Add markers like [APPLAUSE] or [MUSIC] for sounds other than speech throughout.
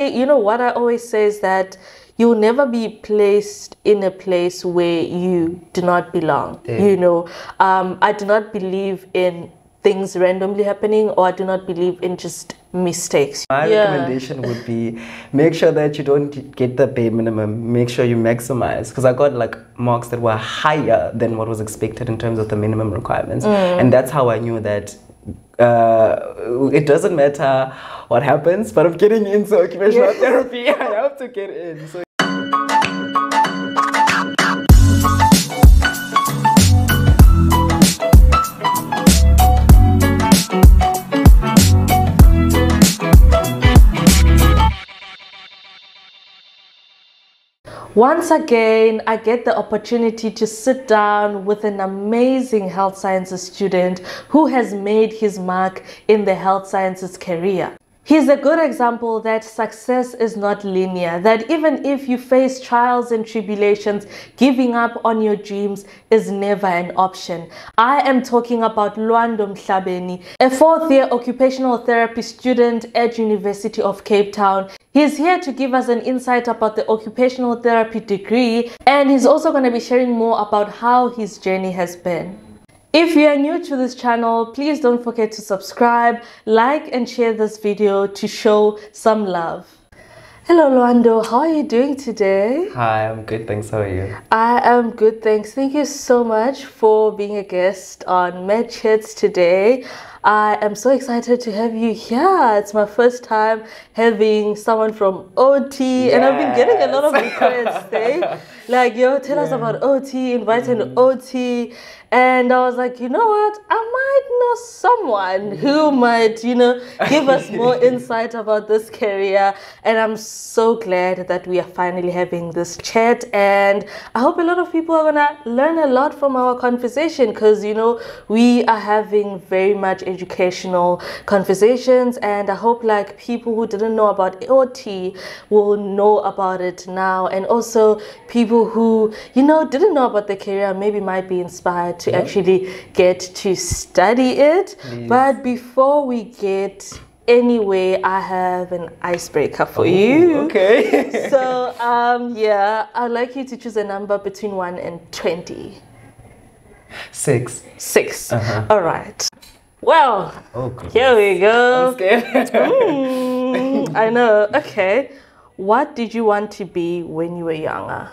You know what I always say is that you'll never be placed in a place where you do not belong. Yeah. You know, um, I do not believe in things randomly happening, or I do not believe in just mistakes. My Yeah. recommendation would be make sure that you don't get the bare minimum. Make sure you maximize. Because I got like marks that were higher than what was expected in terms of the minimum requirements. Mm. And that's how I knew that uh, it doesn't matter what happens, but I'm getting into occupational therapy. [LAUGHS] I have to get in. So Once again, I get the opportunity to sit down with an amazing health sciences student who has made his mark in the health sciences career. He's a good example that success is not linear, that even if you face trials and tribulations, giving up on your dreams is never an option. I am talking about Luando Mhlabeni, a fourth year occupational therapy student at University of Cape Town. He's here to give us an insight about the occupational therapy degree and he's also going to be sharing more about how his journey has been. If you are new to this channel, please don't forget to subscribe, like and share this video to show some love. Hello Luando, how are you doing today? hi, I'm good. Thanks. How are you? I am good, thanks. Thank you so much for being a guest on Med Chats today. I am so excited to have you here. It's my first time having someone from OT, and I've been getting a lot of requests. Eh? [LAUGHS] Like, yo, tell us about OT, invite Mm. an OT. And I was like, you know what? I might know someone who might, you know, give us [LAUGHS] more insight about this career. And I'm so glad that we are finally having this chat. And I hope a lot of people are gonna learn a lot from our conversation because, you know, we are having very much educational conversations. And I hope like people who didn't know about OT will know about it now. And also people who, you know, didn't know about the career maybe might be inspired to actually get to study it. But before we get anyway, I have an icebreaker for you. Okay. [LAUGHS] So, um, yeah, I'd like you to choose a number between 1 and 20. Six. 6. Uh-huh. All right. Well, Oh, here we go. I'm Scared. Mm, I know. Okay. What did you want to be when you were younger?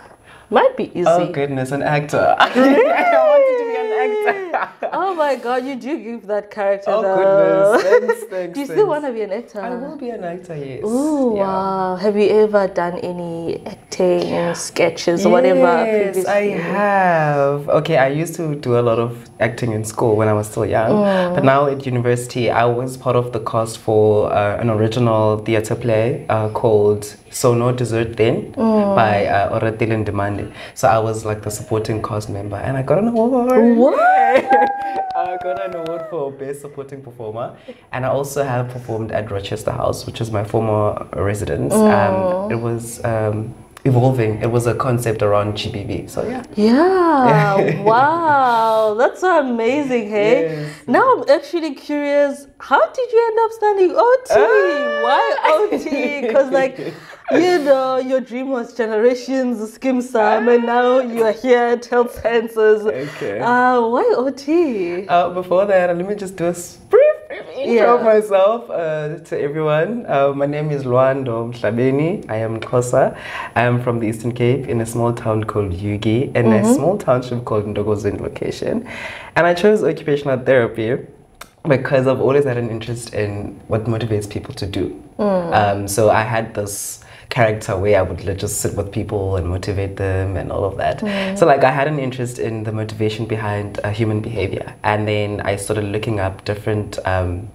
Might be oh, easy. oh goodness, an actor. [LAUGHS] I wanted to be an actor. Oh my god, you do give that character Oh though. goodness, thanks, [LAUGHS] thanks. do you still thanks. want to be an actor? I will be an actor, yes. Oh Yeah. wow. Have you ever done any acting sketches or whatever Yes. I have. Okay, I used to do a lot of acting in school when I was still young, Mm. but now at university, I was part of the cast for uh, an original theatre play uh, called So No Dessert Then Mm. by uh, Oratile Ndemande. So I was like the supporting cast member, and I got an award. What? [LAUGHS] I got an award for best supporting performer, and I also have performed at Rochester House, which is my former residence. Um, it was um, evolving. It was a concept around GBV. So yeah. Yeah. [LAUGHS] wow. That's so amazing, hey? Yes. Now I'm actually curious, how did you end up studying OT? Ah. Why OT? Because like [LAUGHS] you know, your dream was generations, Skeem Saam, and now you are here at health sciences. Okay. Uh, why OT? Uh, before that, let me just do a intro Yeah. myself uh, to everyone. Uh, my name is Luando Mhlabeni. I am Xhosa. I am from the Eastern Cape in a small town called Yugi and a small township called Ndogozin location. And I chose occupational therapy because I've always had an interest in what motivates people to do. Um, so I had this character where I would like, just sit with people and motivate them and all of that. So like I had an interest in the motivation behind uh, human behavior, and then I started looking up different. Um,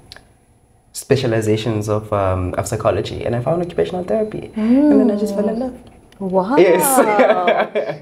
specializations of um, of psychology and I found occupational therapy and then I just fell in love. Wow. Yes.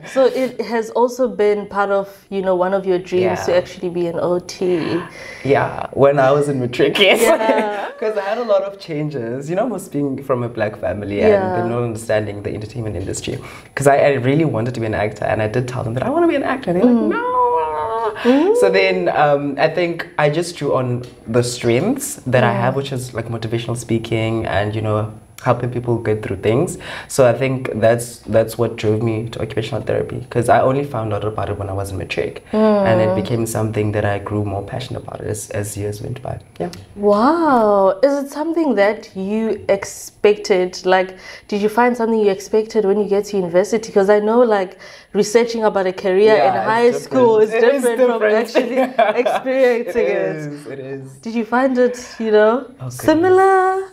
[LAUGHS] so it has also been part of, you know, one of your dreams to actually be an OT. Yeah, when I was in matric, [LAUGHS] yes. Yeah. [LAUGHS] Because I had a lot of changes, you know, most being from a black family Yeah. and not understanding the entertainment industry. Because I, I really wanted to be an actor and I did tell them that I want to be an actor. And they're Mm. like, no. So then um, I think I just drew on the strengths that I Mm. have, which is like motivational speaking and, you know, helping people get through things. So I think that's that's what drove me to occupational therapy because I only found out about it when I was in matric, and it hmm. became something that I grew more passionate about as, as years went by. Yeah. Wow. Is it something that you expected? Like, did you find something you expected when you get to university? Because I know, like, researching about a career Yeah, in high school is different. It is from actually [LAUGHS] experiencing it it. is. It is. Did you find it, you know, oh, goodness. similar?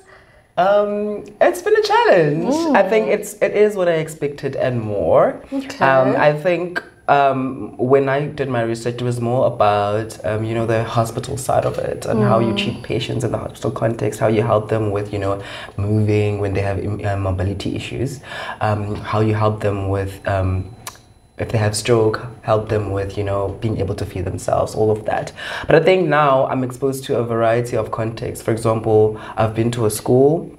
Um, it's been a challenge. I think it's it is what I expected and more. Okay. Um, I think um, when I did my research, it was more about um, you know the hospital side of it and how you treat patients in the hospital context, how you help them with you know moving when they have uh, mobility issues, um, how you help them with. If they have stroke, help them with, you know, being able to feed themselves, all of that. But I think now I'm exposed to a variety of contexts. For example, I've been to a school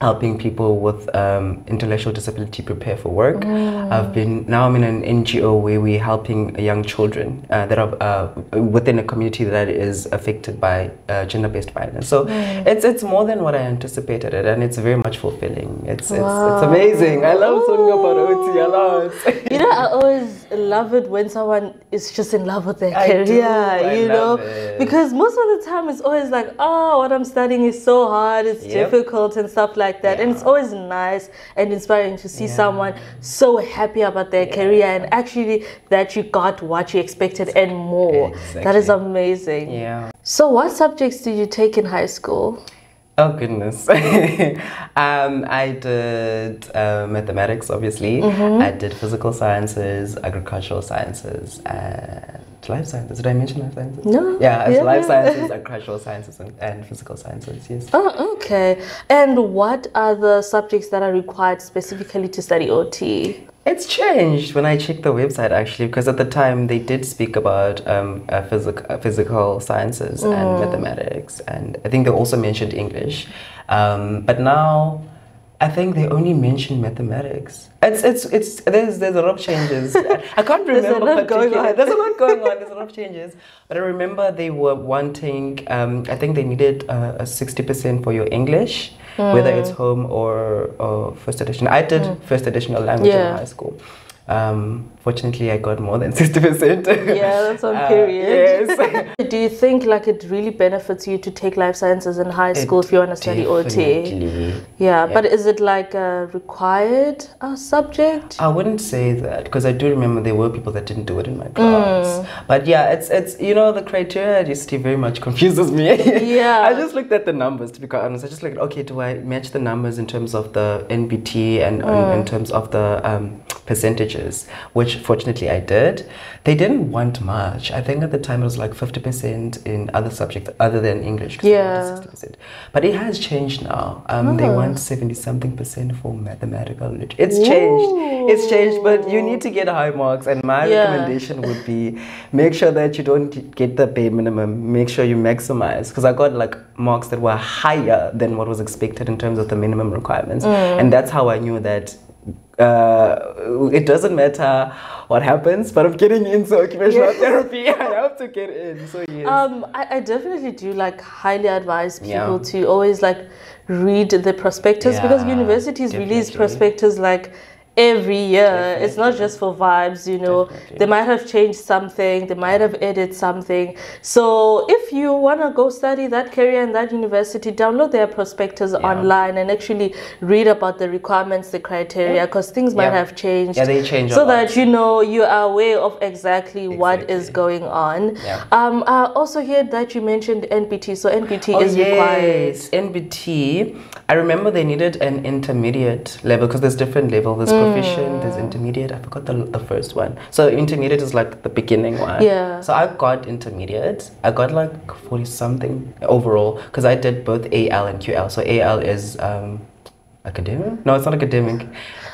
helping people with um, intellectual disability prepare for work. I've been now I'm in an NGO where we're helping young children uh, that are uh, within a community that is affected by uh, gender-based violence. So it's it's more than what I anticipated it, and it's very much fulfilling. It's it's, it's amazing. I love talking about OT a lot. You know, I always love it when someone is just in love with their I career, do, I you know, it. because most of the time it's always like, oh, what I'm studying is so hard, it's Yep. difficult and stuff like that. And it's always nice and inspiring to see Yeah. someone so happy about their career and actually that you got what you expected and more. That is amazing. yeah. So, what subjects did you take in high school? Oh goodness. [LAUGHS] um, I did uh, mathematics, obviously. I did physical sciences, agricultural sciences, and life sciences. Did I mention life sciences? No. Yeah, it's Yeah. life sciences, agricultural [LAUGHS] sciences, and, and physical sciences. Yes. Oh, okay. And what are the subjects that are required specifically to study OT? It's changed when I checked the website actually, because at the time they did speak about um, uh, physic- uh, physical sciences and mathematics, and I think they also mentioned English. Um, but now, I think they only mention mathematics. It's it's it's there's there's a lot of changes. [LAUGHS] I can't There's a remember. lot going on. There's a lot going on. There's a lot of changes. But I remember they were wanting. Um, I think they needed uh, a sixty percent for your English, whether it's home or, or first edition. I did first edition of language Yeah. in high school. Um, fortunately, I got more than [LAUGHS] sixty percent. Yeah, that's on Uh, period. yes. [LAUGHS] Do you think like it really benefits you to take life sciences in high school if you want to study OT? Yeah, Yeah. but is it like a required uh, subject? I wouldn't say that because I do remember there were people that didn't do it in my class. But yeah, it's it's you know the criteria at UCT very much [LAUGHS] confuses me. Yeah. I just looked at the numbers to be quite honest. I just looked okay, do I match the numbers in terms of the NBT and in- in terms of the um, which fortunately I did. They didn't want much. I think at the time it was like fifty percent in other subjects other than English. Yeah. 60%. But it has changed now. Um, They want 70 something percent for mathematical lit. It's changed. It's changed, but you need to get high marks. And my Yeah. recommendation would be make sure that you don't get the bare minimum. Make sure you maximize. Because I got like marks that were higher than what was expected in terms of the minimum requirements. Mm. And that's how I knew that. Uh, it doesn't matter what happens, but I'm getting into occupational therapy. [LAUGHS] I have to get in. So yes. Um, I, I definitely do like highly advise people Yeah. to always like read the prospectus because Yeah, universities release prospectus like every year. It's not just for vibes, you know. Definitely. They might have changed something, they might have added something. So if you want to go study that career in that university, download their prospectus online and actually read about the requirements, the criteria, because things might Yeah. have changed. Yeah, they change So that you know you are aware of exactly, what is going on. Yeah. Um, I also heard that you mentioned NPT. So NPT Oh, is required. yes, NBT. I remember they needed an intermediate level because there's different levels. There's proficient, there's intermediate. I forgot the, the first one. So intermediate is like the beginning one. Yeah. So I got intermediate. I got like 40 something overall because I did both AL and QL. So AL is um, academic? No, it's not academic.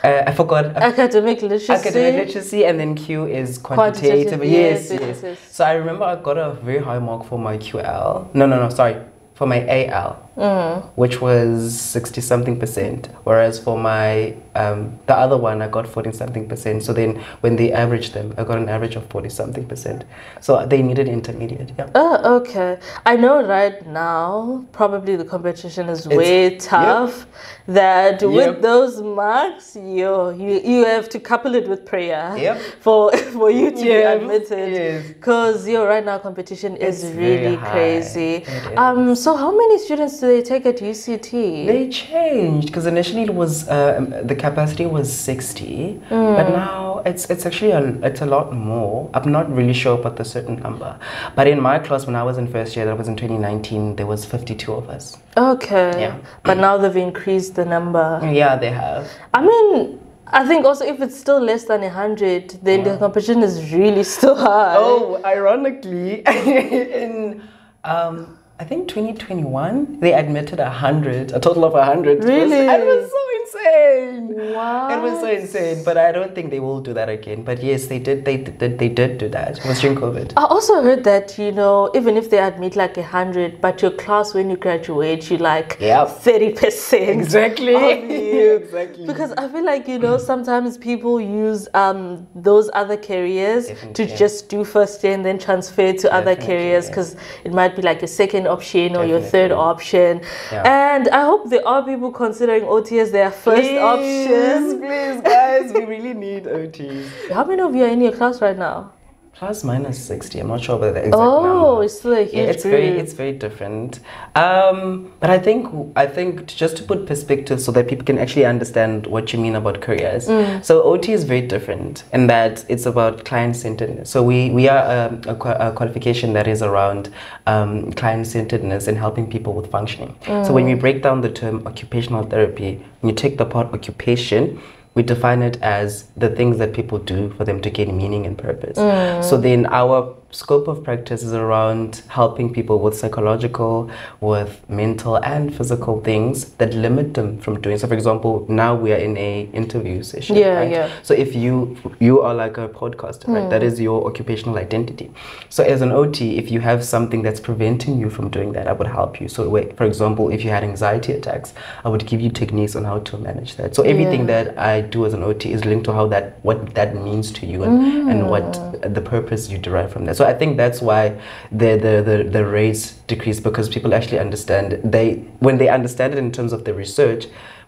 Uh, I forgot. Academic literacy. academic literacy and then q is Quantitative, quantitative, yes, yes, yes, yes yes. so i remember i got a very high mark for my ql no no no sorry for my al which was 60 something percent. Whereas for my, um, the other one, I got 40 something percent. So then when they averaged them, I got an average of 40 something percent. So they needed intermediate. Yeah. Oh, okay. I know right now, probably the competition is way tough. That Yep. with those marks, you you you have to couple it with prayer Yep. for [LAUGHS] for you to Yes, be admitted. yes. Because your right now competition is It's really crazy. Um. So how many students do they take at UCT? They changed because initially it was uh, the capacity was 60, Mm. but now it's it's actually a, it's a lot more. I'm not really sure about the certain number, but in my class when I was in first year, that was in 2019, there was 52 of us. okay. Yeah. But now they've increased the number. Yeah, they have. I mean, I think also if it's still less than 100, then the competition is really still high. Oh, ironically, [LAUGHS] in um, I think 2021, they admitted a hundred, a total of a hundred. Really? It was so insane. Wow. It was so insane, but I don't think they will do that again. But yes, they did. They did. They did do that. It was during COVID. I also heard that, you know, even if they admit like 100, but your class when you graduate, you like Yep. 30%. Exactly. [LAUGHS] [LAUGHS] exactly. Because I feel like, you know, sometimes people use um, those other careers to just do first year and then transfer to other Definitely, careers yeah. because it might be like a second option or your third option. Yeah. And I hope there are people considering OT as their first please, option. please, guys, we really need OTs. [LAUGHS] How many of you are in your class right now? Plus minus sixty. I'm not sure about the exact Oh, number. it's a huge yeah, it's group. very it's very different. Um, but I think I think just to put perspective so that people can actually understand what you mean about careers. Mm. So OT is very different in that it's about client centeredness. So we we are um, a, a qualification that is around um, client centeredness and helping people with functioning. So when Mm. we break down the term occupational therapy, when you take the part occupation. We define it as the things that people do for them to gain meaning and purpose. Mm. So then our scope of practice is around helping people with psychological, with mental and physical things that limit them from doing. So, for example, now we are in a interview session. Yeah, right? yeah. So if you you are like a podcaster, right? That hmm. is your occupational identity. So as an OT, if you have something that's preventing you from doing that, I would help you. So wait, for example, if you had anxiety attacks, I would give you techniques on how to manage that. So everything Yeah. that I do as an OT is linked to how that what that means to you and, and what hmm. the purpose you derive from that. So I think that's why the the, the, the rates decrease because people actually understand they when they understand it in terms of the research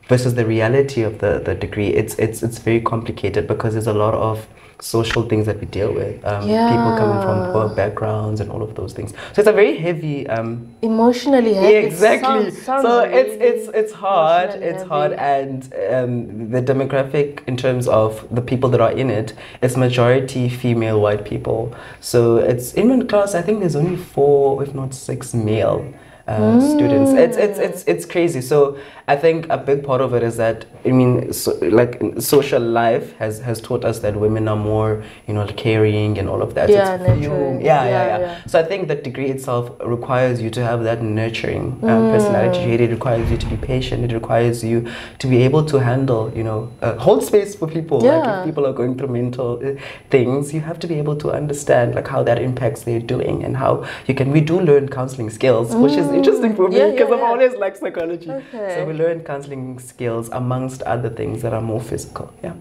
versus the reality of the, the degree, it's it's it's very complicated because there's a lot of social things that we deal with. Um, People coming from poor backgrounds and all of those things. So it's a very heavy um, Emotionally heavy. yeah, It exactly. sounds- sounds so it's really it's it's hard. emotionally It's hard, and um, the demographic in terms of the people that are in it is majority female white people. So it's in my class. I think there's only four, if not six, male. Uh, students it's it's it's it's crazy so i think a big part of it is that i mean so, like social life has has taught us that women are more you know caring and all of that Yeah, it's nurturing. yeah, yeah, Yeah, yeah yeah. so I think that degree itself requires you to have that nurturing um, personality trait. It requires you to be patient. It requires you to be able to handle, you know, uh, hold space for people. Like Yeah. if people are going through mental uh, things, you have to be able to understand like how that impacts their doing and how you can. We do learn counseling skills, which is interesting for me because I've yeah. always liked psychology. Okay. So learn counseling skills amongst other things that are more physical. Yeah.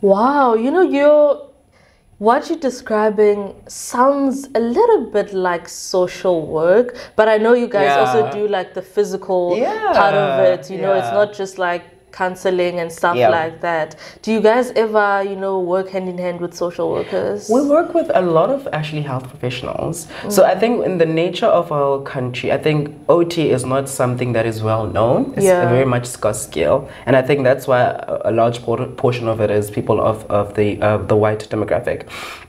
Wow, you know, you're what you're describing sounds a little bit like social work, but I know you guys also do like the physical Yeah, part of it. You know, it's not just like counseling and stuff Yeah. like that. Do you guys ever, you know, work hand in hand with social workers? We work with a lot of actually health professionals. So I think in the nature of our country, I think OT is not something that is well known. It's Yeah. a very much scarce skill, and I think that's why a, a large portion of it is people of of the uh, the white demographic.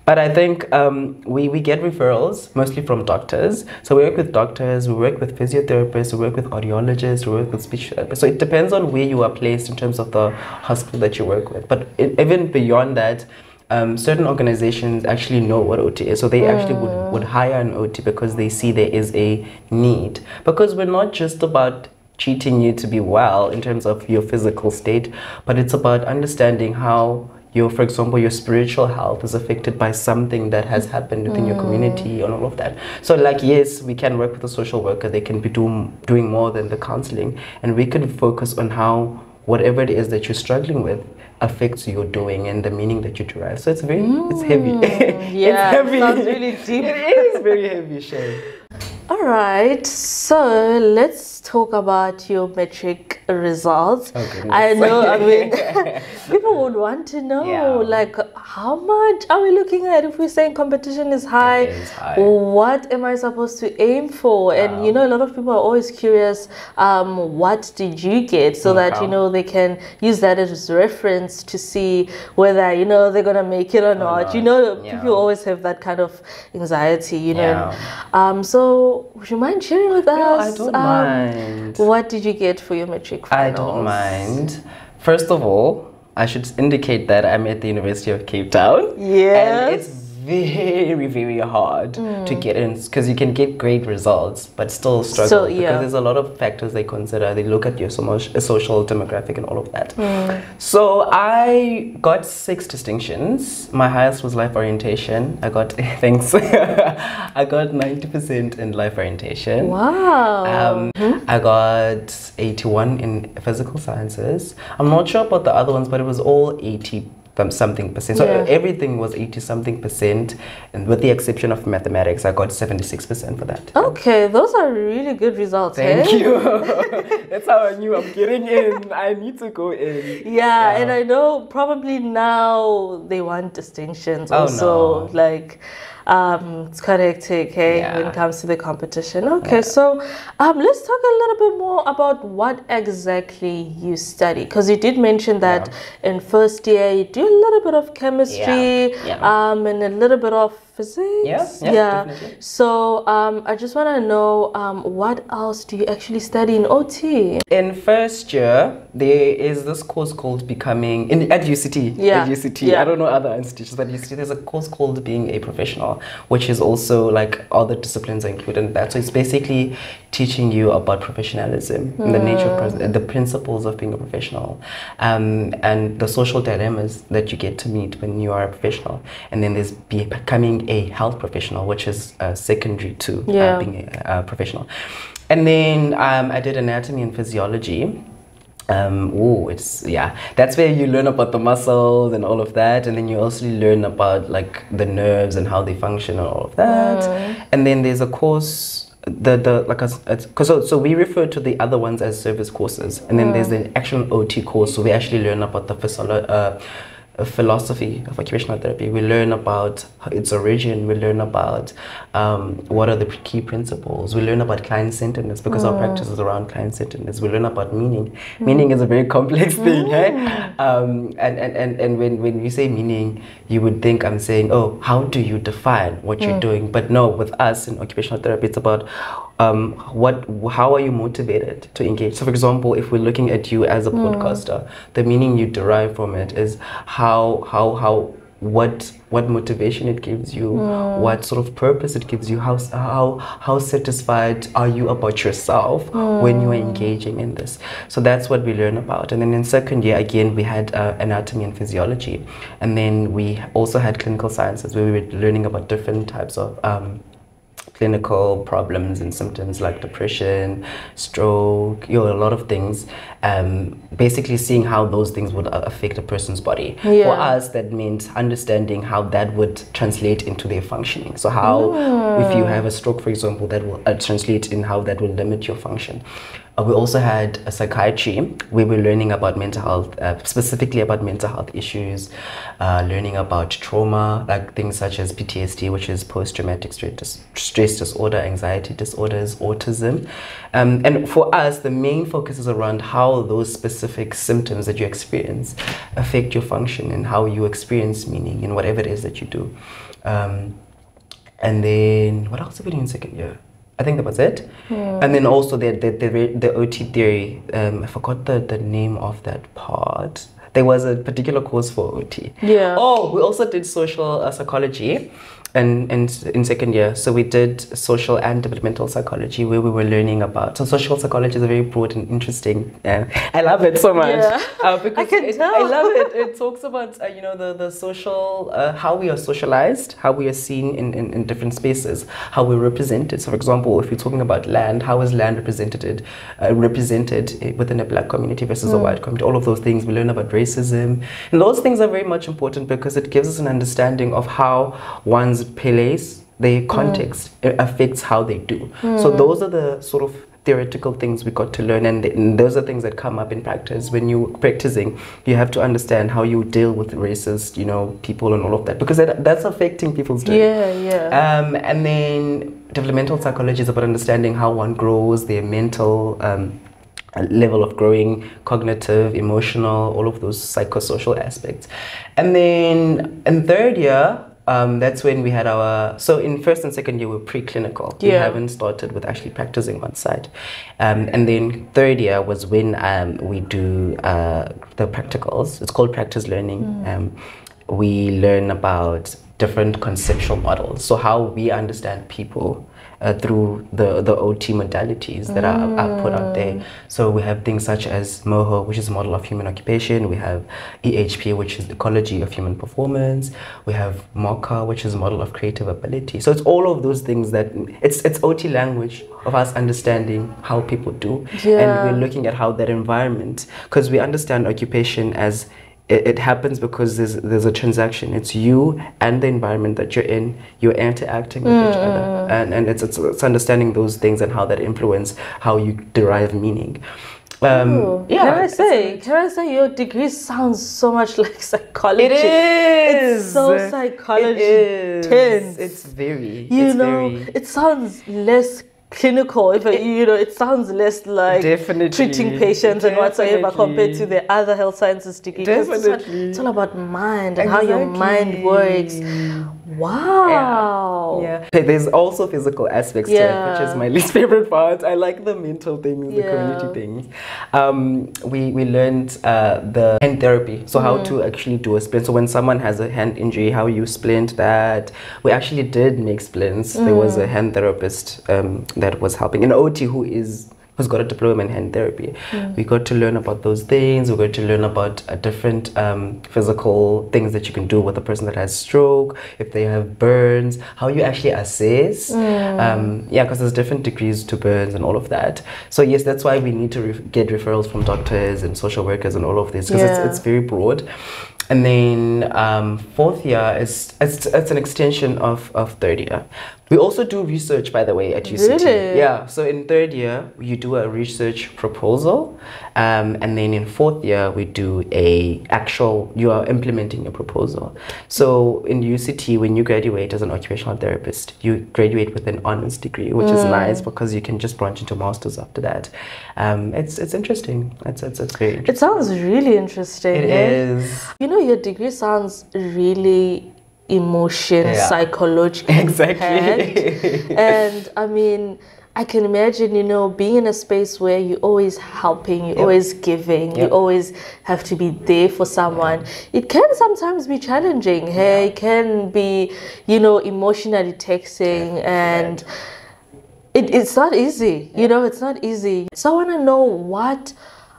But I think um, we, we get referrals mostly from doctors. So we work with doctors, we work with physiotherapists, we work with audiologists, we work with speech therapists. So it depends on where you are placed in terms of the hospital that you work with. But it, even beyond that, um, certain organizations actually know what OT is. So they actually would, would hire an OT because they see there is a need. Because we're not just about treating you to be well in terms of your physical state, but it's about understanding how your, for example, your spiritual health is affected by something that has happened within your community and all of that. So, like, yes, we can work with a social worker. They can be doing doing more than the counseling, and we could focus on how whatever it is that you're struggling with affects your doing and the meaning that you derive. So it's very, it's heavy. [LAUGHS] Mm, yeah, it's heavy. sounds really deep. [LAUGHS] it is very heavy, Shay. All right, so let's talk about your matric results. Oh. I know, I mean, [LAUGHS] people would want to know, Yeah. like, how much are we looking at if we're saying competition is high? Is high. What am I supposed to aim for? And you know, a lot of people are always curious, um, what did you get? So that, you know, they can use that as reference to see whether, you know, they're going to make it or not. You know, Yeah. people always have that kind of anxiety, you know. Yeah. Um, so would you mind sharing with us? No, I don't um, mind. What did you get for your matric finals? I don't mind. First of all, I should indicate that I'm at the University of Cape Town. Yes. And it's very, very hard to mm. get in because you can get great results, but still struggle So, because there's a lot of factors they consider. They look at your somo- uh, social demographic and all of that. Mm. So I got six distinctions. My highest was life orientation. I got [LAUGHS] thanks. I got ninety percent in life orientation. Wow. Um, mm-hmm. I got 81 in physical sciences. I'm not sure about the other ones, but it was all 80 some- something percent. So Yeah. everything was 80 something percent, and with the exception of mathematics, I got 76 percent for that. okay, those are really good results. Thank eh? you. [LAUGHS] [LAUGHS] That's how I knew I'm getting in. I need to go in. Yeah, and I know probably now they want distinctions Oh, also. no. Like, um, it's quite hectic, hey, when it comes to the competition. Okay, so um, let's talk a little bit more about what exactly you study. Because you did mention that in first year you do a little bit of chemistry Yeah, yeah. Um, and a little bit of physics. Yeah, yeah, definitely. So um, I just want to know um, what else do you actually study in OT? In first year, there is this course called becoming in at UCT. Yeah, At UCT. yeah. I don't know other institutions, but UCT there's a course called being a professional, which is also like all the disciplines are included in that. So it's basically teaching you about professionalism and the nature of the principles of being a professional, um, and the social dilemmas that you get to meet when you are a professional. And then there's becoming a health professional, which is uh, secondary to uh, Yeah. being a uh, professional. And then um, I did anatomy and physiology. Um, oh, it's yeah. That's where you learn about the muscles and all of that, and then you also learn about like the nerves and how they function and all of that. And then there's a course the the like us because so, so we refer to the other ones as service courses, and then there's the actual OT course. So we actually learn about the physio- uh, uh, philosophy of occupational therapy. We learn about its origin. We learn about um, what are the key principles. We learn about client centeredness because our practice is around client centeredness. We learn about meaning. Meaning is a very complex thing, hey? Um, and, and, and, and when, when we say meaning, you would think I'm saying, oh, how do you define what you're doing? But no, with us in occupational therapy, it's about um, what, how are you motivated to engage? So, for example, if we're looking at you as a podcaster, the meaning you derive from it is how, how, how, what, what motivation it gives you, what sort of purpose it gives you, how, how, how satisfied are you about yourself when you are engaging in this. So that's what we learn about. And then in second year, again, we had uh, anatomy and physiology, and then we also had clinical sciences where we were learning about different types of um, clinical problems and symptoms like depression, stroke, you know, a lot of things. Um, basically, seeing how those things would uh, affect a person's body. For us, that means understanding how that would translate into their functioning. So, how if you have a stroke, for example, that will uh, translate in how that will limit your function. Uh, we also had a psychiatry we were learning about mental health, uh, specifically about mental health issues, uh, learning about trauma, like things such as PTSD, which is post traumatic stress, dis- stress disorder, anxiety disorders, autism. Um, and for us, the main focus is around how those specific symptoms that you experience affect your function and how you experience meaning in whatever it is that you do. Um, and then what else did we do in second year? I think that was it. And then also the the, the, the OT theory. Um, I forgot the, the name of that part. There was a particular course for OT. Yeah. Oh, we also did social uh, psychology, in, in, in second year. So we did social and developmental psychology where we were learning about. So social psychology is a very broad and interesting. Uh, I love it so much. Yeah. Uh, because I can it, tell. I love it. It talks about, uh, you know, the, the social, uh, how we are socialized, how we are seen in, in, in different spaces, how we're represented. So for example, if we're talking about land, how is land represented, uh, represented within a black community versus a white community? All of those things. We learn about racism. And those things are very much important because it gives us an understanding of how one's place, their context uh, affects how they do. So those are the sort of theoretical things we got to learn and, th- and those are things that come up in practice when you're practicing you have to understand how you deal with racist you know people and all of that because that, that's affecting people's day Yeah, yeah. um, and then developmental psychology is about understanding how one grows, their mental um, level of growing, cognitive, emotional, all of those psychosocial aspects. And then in third year, um, that's when we had our so in first and second year we we're preclinical. Yeah. We haven't started with actually practicing on site, um, and then third year was when um, we do uh, the practicals. It's called practice learning. Um, we learn about different conceptual models. So how we understand people uh, through the, the OT modalities that are, are put out there. So we have things such as MOHO, which is model of human occupation. We have EHP, which is ecology of human performance. We have MOCA, which is model of creative ability. So it's all of those things that it's it's OT language of us understanding how people do, Yeah. and we're looking at how that environment, because we understand occupation as it, it happens because there's there's a transaction. It's you and the environment that you're in. You're interacting with each other, and and it's, it's it's understanding those things and how that influence how you derive meaning. Um, Ooh, yeah, can I say? Can I say your degree sounds so much [LAUGHS] like psychology? It is. It's so psychology It is. tense. It's very. you it's know, very, it sounds less clinical. If it, you know, it sounds less like Definitely. treating patients and whatsoever compared to the other health sciences degree. 'Cause It's, all- Definitely. it's all about mind and how your mind works. Wow. Yeah. Okay, there's also physical aspects to it, which is my [LAUGHS] least favorite part. I like the mental things, the community things. Um, we we learned uh, the hand therapy, so how Mm. to actually do a splint. So when someone has a hand injury, how you splint that. We actually did make splints. There was Mm. a hand therapist um, that was helping, an OT who is who's got a diploma in hand therapy. Mm. We got to learn about those things. We got to learn about uh, different um, physical things that you can do with a person that has stroke, if they have burns, how you actually assess. Um, yeah, because there's different degrees to burns and all of that. So yes, that's why we need to re- get referrals from doctors and social workers and all of this because Yeah. it's, it's very broad. And then um, fourth year is it's, it's an extension of, of third year. We also do research, by the way, at UCT. Really? Yeah. So in third year, you do a research proposal, um, and then in fourth year, we do a actual. You are implementing a proposal. So in UCT, when you graduate as an occupational therapist, you graduate with an honors degree, which is nice because you can just branch into masters after that. Um, it's it's interesting. It's it's, it's interesting. It sounds really interesting. It eh? is. You know, your degree sounds really emotion, Yeah. psychological. [LAUGHS] Exactly. and I mean, I can imagine, you know, being in a space where you're always helping, you're always giving, you always have to be there for someone. It can sometimes be challenging. Hey, it can be, you know, emotionally taxing and it, it's not easy. You know, it's not easy. So I want to know what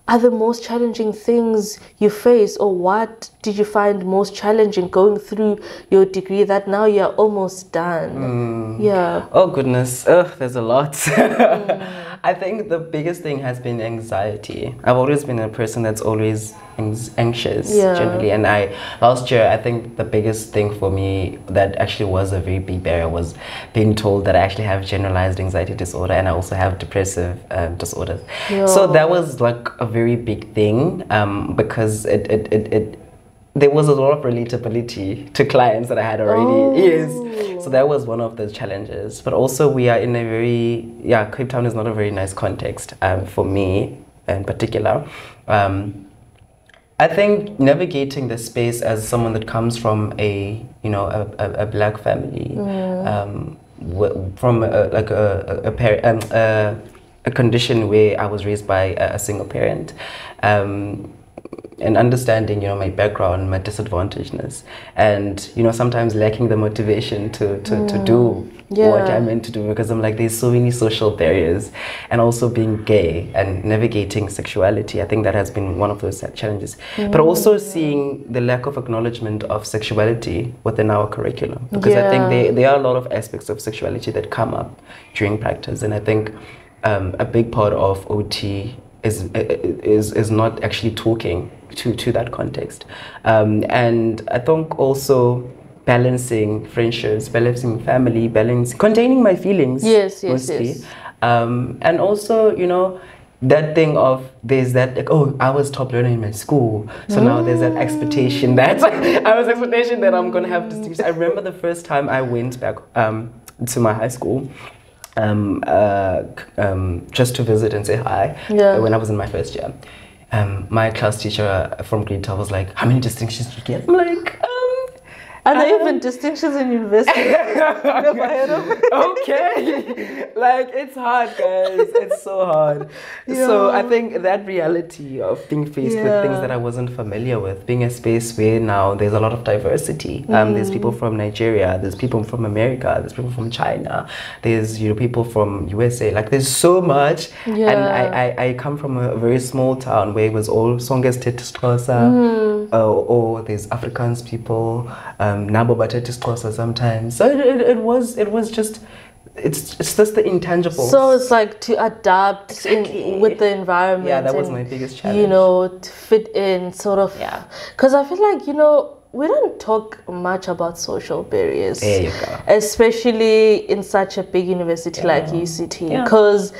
are the most challenging things you face or what did you find most challenging going through your degree that now you're almost done? Mm. Yeah. Oh goodness, Ugh, there's a lot. [LAUGHS] Mm. I think the biggest thing has been anxiety. I've always been a person that's always anxious Yeah. generally, and I last year I think the biggest thing for me that actually was a very big barrier was being told that I actually have generalized anxiety disorder and I also have depressive um, disorders. So that was like a very big thing um, because it it, it, it there was a lot of relatability to clients that I had already. Yes. So that was one of the challenges. But also, we are in a very, yeah, Cape Town is not a very nice context um, for me in particular. Um, I think navigating the space as someone that comes from a, you know, a, a, a black family, um, from a, like a, a, a, par- um, a, a condition where I was raised by a, a single parent. Um, and understanding, you know, my background, my disadvantagedness, and you know, sometimes lacking the motivation to to, to do Yeah. what I'm meant to do because I'm like, there's so many social barriers, and also being gay and navigating sexuality. I think that has been one of those challenges, but also seeing the lack of acknowledgement of sexuality within our curriculum because I think there there are a lot of aspects of sexuality that come up during practice, and I think um, a big part of OT is is is not actually talking to to that context, um, and I think also balancing friendships, balancing family, balancing, containing my feelings. Yes, yes, mostly. yes. Um, and also, you know, that thing of there's that like oh I was top learner in my school, so now there's that expectation that [LAUGHS] I was expectation that I'm gonna have distinctions. I remember the first time I went back um, to my high school. Um, uh, um, just to visit and say hi Yeah. when I was in my first year. Um, my class teacher from grade 12 was like, How many distinctions did you get? I'm like, um, Are there even distinctions in university? Never heard of it. okay like it's hard guys it's so hard [LAUGHS] so i think that reality of being faced with things that i wasn't familiar with being a space where now there's a lot of diversity um, there's people Mm. from nigeria there's people from america there's people from china there's you know people from usa like there's so much and Yeah. I, I i come from a very small town where it was all songes tetisxhosa Mm. uh, or there's Afrikaans people, um, Um, nabo Batete Xhosa sometimes. So it, it, it was it was just it's it's just the intangible. So it's like to adapt in, with the environment. Yeah, that was and, my biggest challenge. You know, to fit in, sort of. Yeah. Because I feel like you know we don't talk much about social barriers. There you go. Especially in such a big university like UCT, Yeah. because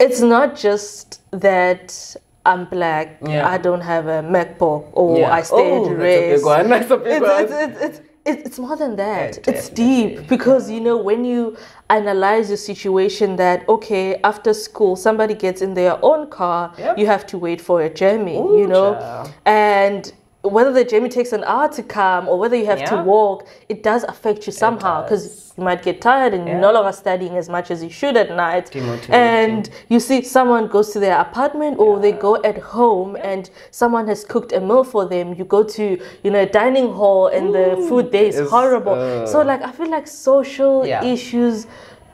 it's not just that. I'm black. Yeah. I don't have a MacBook, or Yeah. I stay Oh, that's a race. big one. [LAUGHS] That's a big it's, one. It's, it's, it's, it's, it's more than that. Yeah, it's deep because you know when you analyze the situation that okay after school somebody gets in their own car, Yep. you have to wait for a journey, Ooh, you know, child. and whether the journey takes an hour to come or whether you have to walk, it does affect you somehow because you might get tired and you're no longer studying as much as you should at night. And you see someone goes to their apartment or they go at home and someone has cooked a meal for them. You go to, you know, a dining hall and the food there is horrible. uh, so like I feel like social Yeah. issues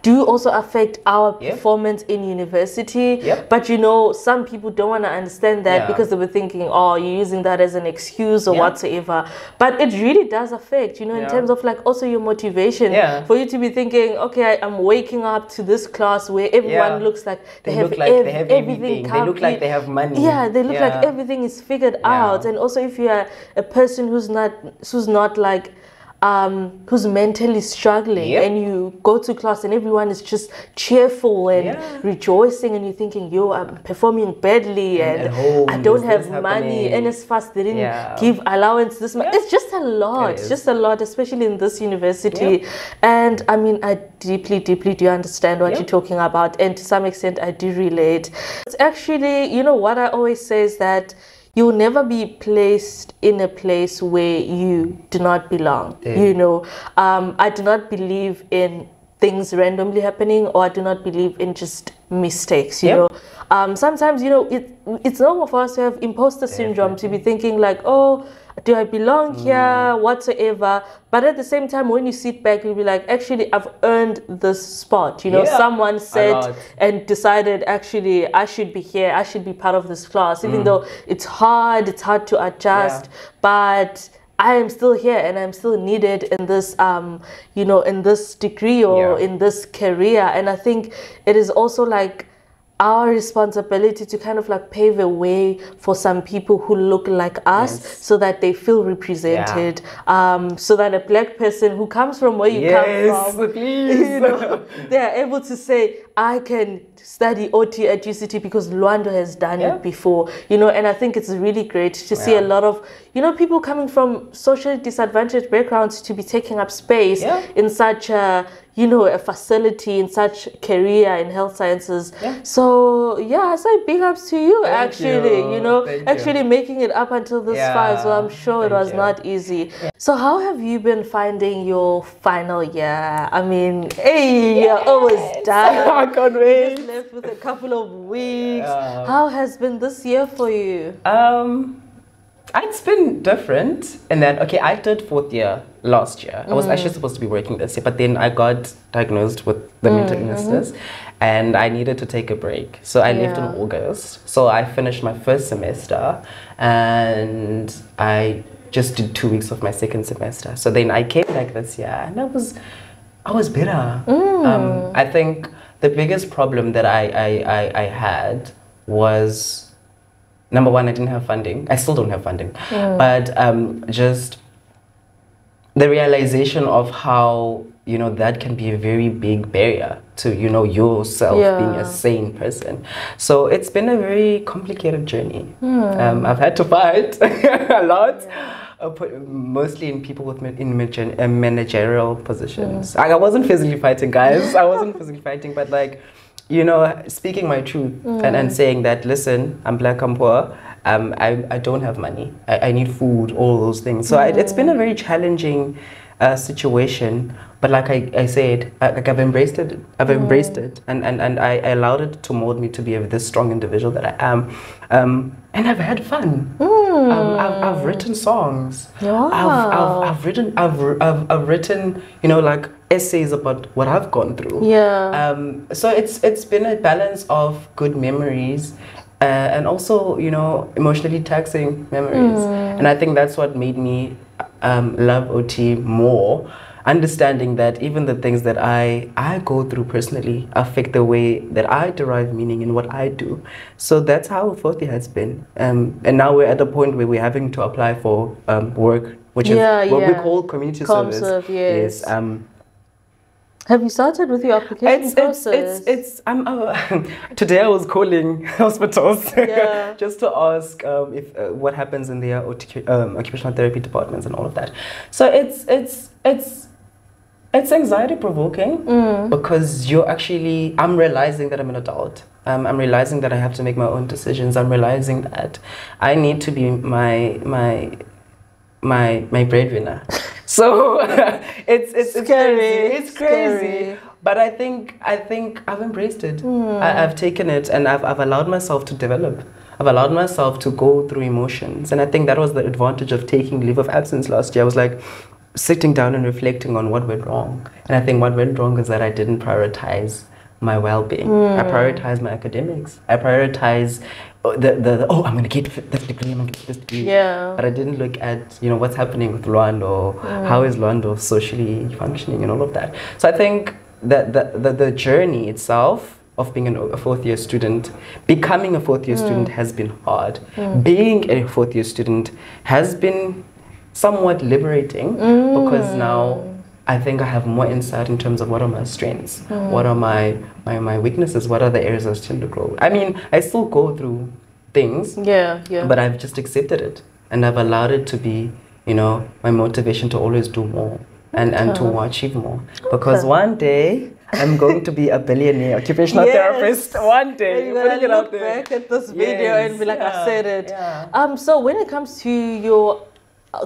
do also affect our Yep. performance in university. But you know, some people don't want to understand that Yeah. because they were thinking, oh, you're using that as an excuse or Yeah. whatsoever. But it really does affect, you know, in terms of like also your motivation. Yeah. For you to be thinking, okay, I, I'm waking up to this class where everyone Yeah. looks like they, They have, look like ev- they have everything. everything. They look like they have money. Yeah, they look like everything is figured Yeah. out. And also, if you are a person who's not who's not like um, who's mentally struggling, Yep. and you go to class and everyone is just cheerful and Yeah. rejoicing, and you're thinking, "Yo, I'm performing badly, And and, home, I don't have money." happening. they didn't Yeah. give allowance this month. It's just a lot. It It's just a lot, especially in this university. And I mean, I deeply, deeply do understand what Yep. you're talking about, and to some extent, I do relate. It's actually, you know, what I always say is that you'll never be placed in a place where you do not belong. Yeah. You know, um, I do not believe in things randomly happening, or I do not believe in just mistakes. You Yep. know, um, sometimes you know it, it's normal for us to have imposter syndrome to be thinking like, oh. Do I belong Mm. here whatsoever? But at the same time, when you sit back, you'll be like, actually, I've earned this spot. You know, Yeah, someone said and decided actually I should be here, I should be part of this class, Mm. even though it's hard, it's hard to adjust, but I am still here and I'm still needed in this um you know in this degree or Yeah. in this career and I think it is also like our responsibility to kind of like pave a way for some people who look like us Yes. so that they feel represented um so that a black person who comes from where you Yes, come from please. you know, they are able to say, I can study OT at UCT because Luando has done Yeah. it before, you know, and I think it's really great to see a lot of, you know, people coming from socially disadvantaged backgrounds to be taking up space Yeah. in such a, you know, a facility in such career in health sciences. Yeah. So yeah, I say big ups to you Thank actually, you, you. know, Thank you. actually making it up until this far So. I'm Yeah. sure it was you. not easy. So how have you been finding your final year? I mean, hey, you're almost [LAUGHS] done. Oh, Can't wait. left with a couple of weeks. Yeah. How has been this year for you? Um, It's been different. And then, okay, I did fourth year last year. I was Mm. actually supposed to be working this year, but then I got diagnosed with the mental Mm-hmm. and I needed to take a break. So I left in August. So I finished my first semester and I just did two weeks of my second semester. So then I came back this year and I was I was better. Mm. Um, I think the biggest problem that I, I, I, I had was number one, I didn't have funding. I still don't have funding. But um, just the realization of how, you know, that can be a very big barrier to, you know, yourself being a sane person. So it's been a very complicated journey. Hmm. Um, I've had to fight [LAUGHS] a lot. Put- mostly in people with in uh, managerial positions. Hmm. I, I wasn't physically fighting, guys. I wasn't physically fighting, but like, you know, speaking my truth and, Hmm. and saying that, listen, I'm black, I'm poor, um, I, I don't have money, I, I need food, all those things. So it, it's been a very challenging uh, situation. But like I, I said, I, like I've embraced it. I've embraced it, and, and, and I, I allowed it to mold me to be this strong individual that I am. Um, and I've had fun. Um, I've, I've written songs. Wow. I've, I've, I've written I've, I've, I've written you know like essays about what I've gone through. Yeah. Um, so it's it's been a balance of good memories. Uh, and also, you know, emotionally taxing memories, and I think that's what made me um, love OT more. Understanding that even the things that I I go through personally affect the way that I derive meaning in what I do. So that's how fourth has been. Um, and now we're at the point where we're having to apply for um, work, which Yeah, is what we call community ComServe, service. yes. Um, Have you started with your application it's, it's, process? it's, it's, I'm, uh, [LAUGHS] today I was calling [LAUGHS] hospitals [LAUGHS] Yeah. just to ask um, if uh, what happens in their um, occupational therapy departments and all of that. So it's, it's, it's, it's anxiety provoking Mm. because you're actually, I'm realizing that I'm an adult. Um, I'm realizing that I have to make my own decisions. I'm realizing that I need to be my, my, my, my breadwinner. [LAUGHS] So [LAUGHS] it's, it's, it's Scary, crazy. It's crazy. scary. But I think I think I've embraced it. Hmm. I, I've taken it and I've, I've allowed myself to develop. I've allowed myself to go through emotions. And I think that was the advantage of taking leave of absence last year. I was like sitting down and reflecting on what went wrong. And I think what went wrong is that I didn't prioritize my well-being. I Hmm. prioritize my academics. I prioritize uh, the, the, the oh I'm gonna get this degree, I'm gonna get this degree. Yeah. But I didn't look at you know what's happening with Luando, how is Luando socially functioning and all of that. So I think that the, the, the journey itself of being an, a fourth year student, becoming a fourth year student has been hard. Being a fourth year student has been somewhat liberating mm. because now I think I have more insight in terms of what are my strengths, mm. what are my, my, my weaknesses, what are the areas I still to grow. I mean, I still go through things, yeah, yeah. but I've just accepted it and I've allowed it to be, you know, my motivation to always do more and, and to uh-huh. achieve more. Because one day I'm going to be a billionaire occupational Yes. therapist. One day. you're gonna look back at this video and be like, I said it. yeah. Um, so when it comes to your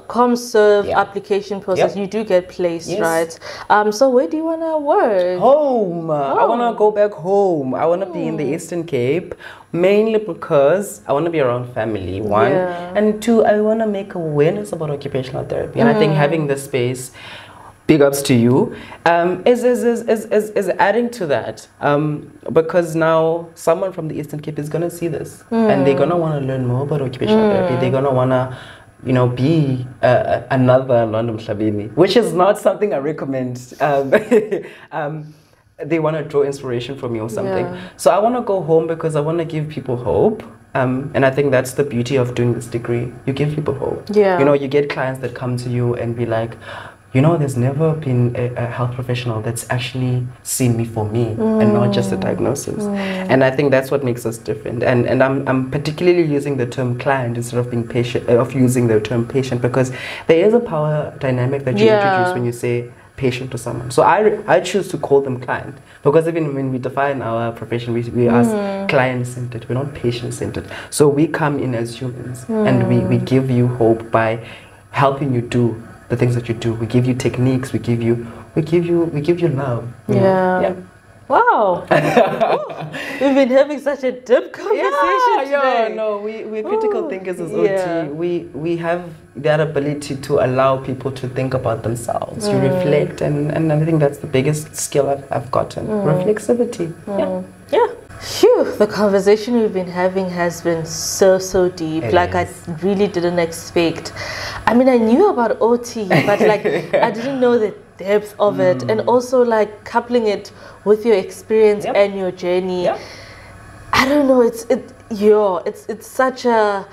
ComServe Yeah. application process, Yep. you do get placed, Yes. right? Um, so where do you wanna work? Home. I want to go back home. I want to be in the Eastern Cape mainly because I want to be around family, one. Yeah. And two, I want to make awareness about occupational therapy. And I think having this space, big ups to you, um, is, is, is, is, is, is adding to that. Um, because now someone from the Eastern Cape is going to see this and they're going to want to learn more about occupational therapy. They're going to want to you know, be uh, another Luando Mhlabeni, which is not something I recommend. Um, [LAUGHS] um, they want to draw inspiration from you or something. Yeah. So I want to go home because I want to give people hope. Um, and I think that's the beauty of doing this degree. You give people hope. Yeah. You know, you get clients that come to you and be like, you know, there's never been a, a health professional that's actually seen me for me and not just a mm. diagnosis. Mm. And I think that's what makes us different. And and I'm, I'm particularly using the term client instead of being patient, uh, of using the term patient because there is a power dynamic that you Yeah. introduce when you say patient to someone. So I, I choose to call them client because even when we define our profession, we, we ask mm. client centered, we're not patient centered. So we come in as humans and we, we give you hope by helping you do the things that you do. We give you techniques, we give you we give you we give you love. you? Yeah. yeah. Wow. [LAUGHS] We've been having such a deep conversation yeah, today. yeah, no, we, we're critical Ooh, thinkers as yeah. OT. We, we have that ability to allow people to think about themselves, You mm. reflect, and, and I think that's the biggest skill I've, I've gotten mm. reflexivity. Mm. Yeah. Yeah. Phew, the conversation we've been having has been so, so deep. It like, is. I really didn't expect. I mean, I knew about OT, but like, I [LAUGHS] didn't know the depth of it. And hmm. also, like, coupling it with your experience Yep. and your journey. Yep. I don't know. It's, it, yo, it's, it's such a.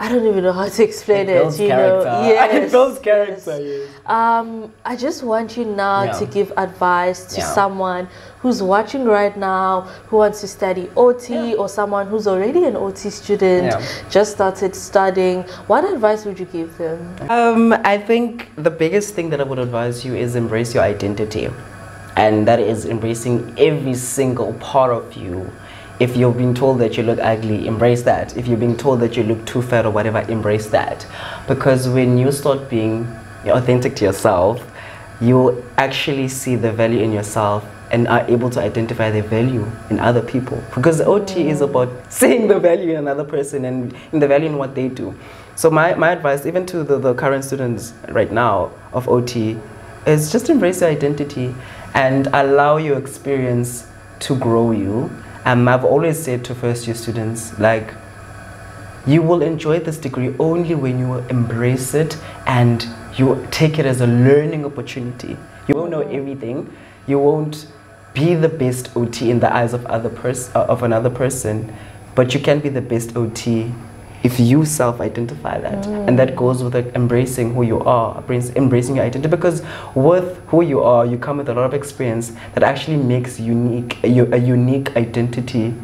I don't even know how to [LAUGHS] explain it. builds you character. know, it yes, builds yes. character, yes. Um, I just want you now Yeah. to give advice to Yeah. someone who's watching right now who wants to study OT or someone who's already an OT student, Yeah. just started studying. What advice would you give them? Um, I think the biggest thing that I would advise you is embrace your identity. And that is embracing every single part of you. If you're being told that you look ugly, embrace that. If you're being told that you look too fat or whatever, embrace that. Because when you start being authentic to yourself, you'll actually see the value in yourself and are able to identify the value in other people. Because OT is mm. about [LAUGHS] seeing the value in another person and in the value in what they do. So my, my advice, even to the, the current students right now of OT, is just embrace your identity and allow your experience to grow you. Um, I've always said to first year students, like, you will enjoy this degree only when you embrace it and you take it as a learning opportunity. You won't know everything. You won't be the best OT in the eyes of other pers- uh, of another person, but you can be the best OT if you self-identify that, and that goes with like, embracing who you are, embracing your identity. Because with who you are, you come with a lot of experience that actually makes unique a, a unique identity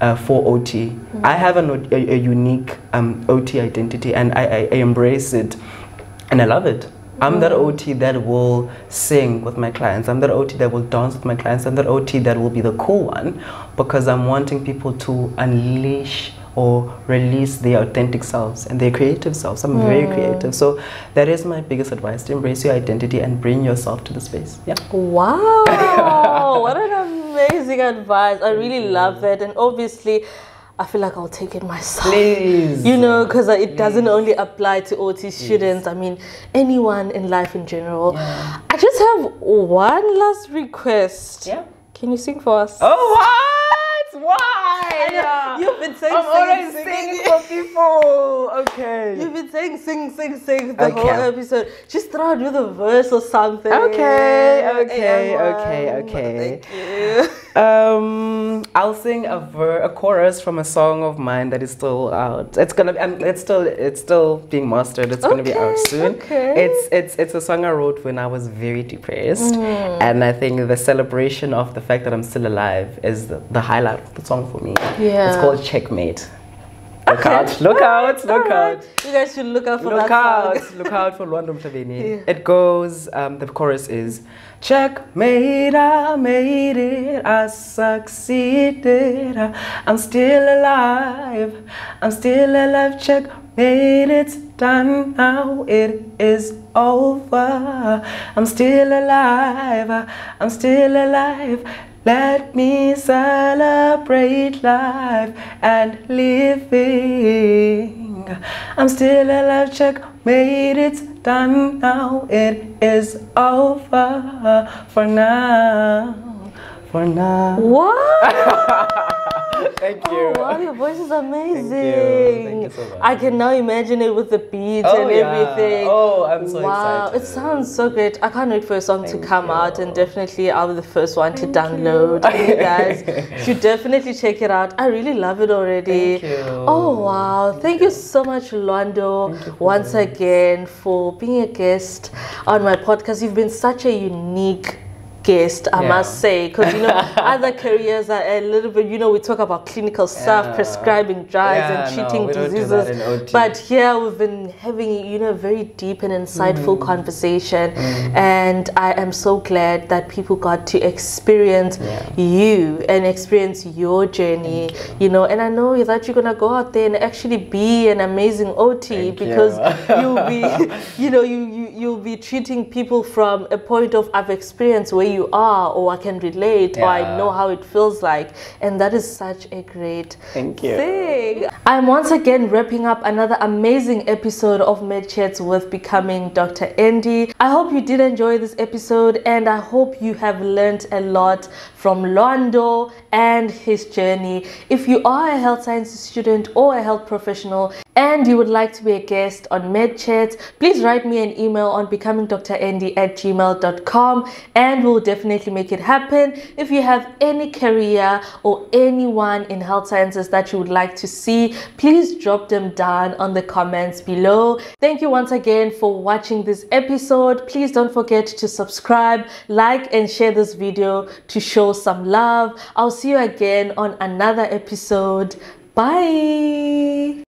uh, for OT. I have an, a, a unique um, OT identity and I, I, I embrace it and I love it. I'm that OT that will sing with my clients. I'm that OT that will dance with my clients. I'm that OT that will be the cool one because I'm wanting people to unleash or release their authentic selves and their creative selves. I'm very hmm. creative. So that is my biggest advice to embrace your identity and bring yourself to the space. Yeah. Wow, [LAUGHS] what an amazing advice. I really love that. And obviously, I feel like I'll take it myself. Please. You know, because it doesn't only apply to OT students, I mean, anyone in life in general. Yeah. I just have one last request. Yeah. Can you sing for us? Oh, what? Why? Yeah. You've been saying I'm sing, always sing, singing sing. for people. Okay. You've been saying sing, sing, sing the whole episode. Just throw out with a verse or something. Okay, okay, Hey, okay, okay. Thank you. Um, I'll sing a ver- a chorus from a song of mine that is still out. It's gonna, be, um, it's still, it's still being mastered. It's gonna be out soon. okay. It's, it's, it's a song I wrote when I was very depressed, Mm. and I think the celebration of the fact that I'm still alive is the, the highlight the song for me. Yeah. It's called Checkmate. Look Okay. out! [LAUGHS] Look out! Look out! You guys should look out for Look that out, song. [LAUGHS] look out for Luando Mtaveni. Yeah. It goes, um, the chorus is Checkmate, I made it, I succeeded, I'm still alive, I'm still alive, checkmate, it's done now, it is over, I'm still alive, I'm still alive, let me celebrate life and living. I'm still alive, checkmate, it's done now. It is over for now. For now. What? [LAUGHS] [LAUGHS] Thank you. Oh, wow, your voice is amazing. Thank you so much. I can now imagine it with the beats Oh, and yeah. everything. Oh, I'm so wow, excited. Wow, it sounds so great. I can't wait for a song to Thank come out, and definitely I'll be the first one to download. And you guys [LAUGHS] should definitely check it out. I really love it already. Thank you. Oh wow! Thank, you. so much, Luando, once again for being a guest on my podcast. You've been such a unique guest, I Yeah. must say, because you know [LAUGHS] other careers are a little bit. You know, we talk about clinical stuff, Yeah. prescribing drugs Yeah, and treating we diseases, that in OT. but here we've been having you know a very deep and insightful Mm. conversation, and I am so glad that people got to experience you and experience your journey. You know, and I know that you're gonna go out there and actually be an amazing OT Thank because you. [LAUGHS] you'll be, you know, you, you you'll be treating people from a point of I've experienced where you are, or I can relate, or I know how it feels like. And that is such a great Thank you. thing. I'm once again wrapping up another amazing episode of Med Chats with Becoming Dr. Andy. I hope you did enjoy this episode and I hope you have learned a lot from Luando and his journey. If you are a health sciences student or a health professional and you would like to be a guest on Med Chats, please write me an email on becomingdrandy at gmail.com and we'll definitely make it happen. If you have any career or anyone in health sciences that you would like to see, please drop them down on the comments below. Thank you once again for watching this episode. Please don't forget to subscribe, like, and share this video to show some love. I'll see you again on another episode. Bye.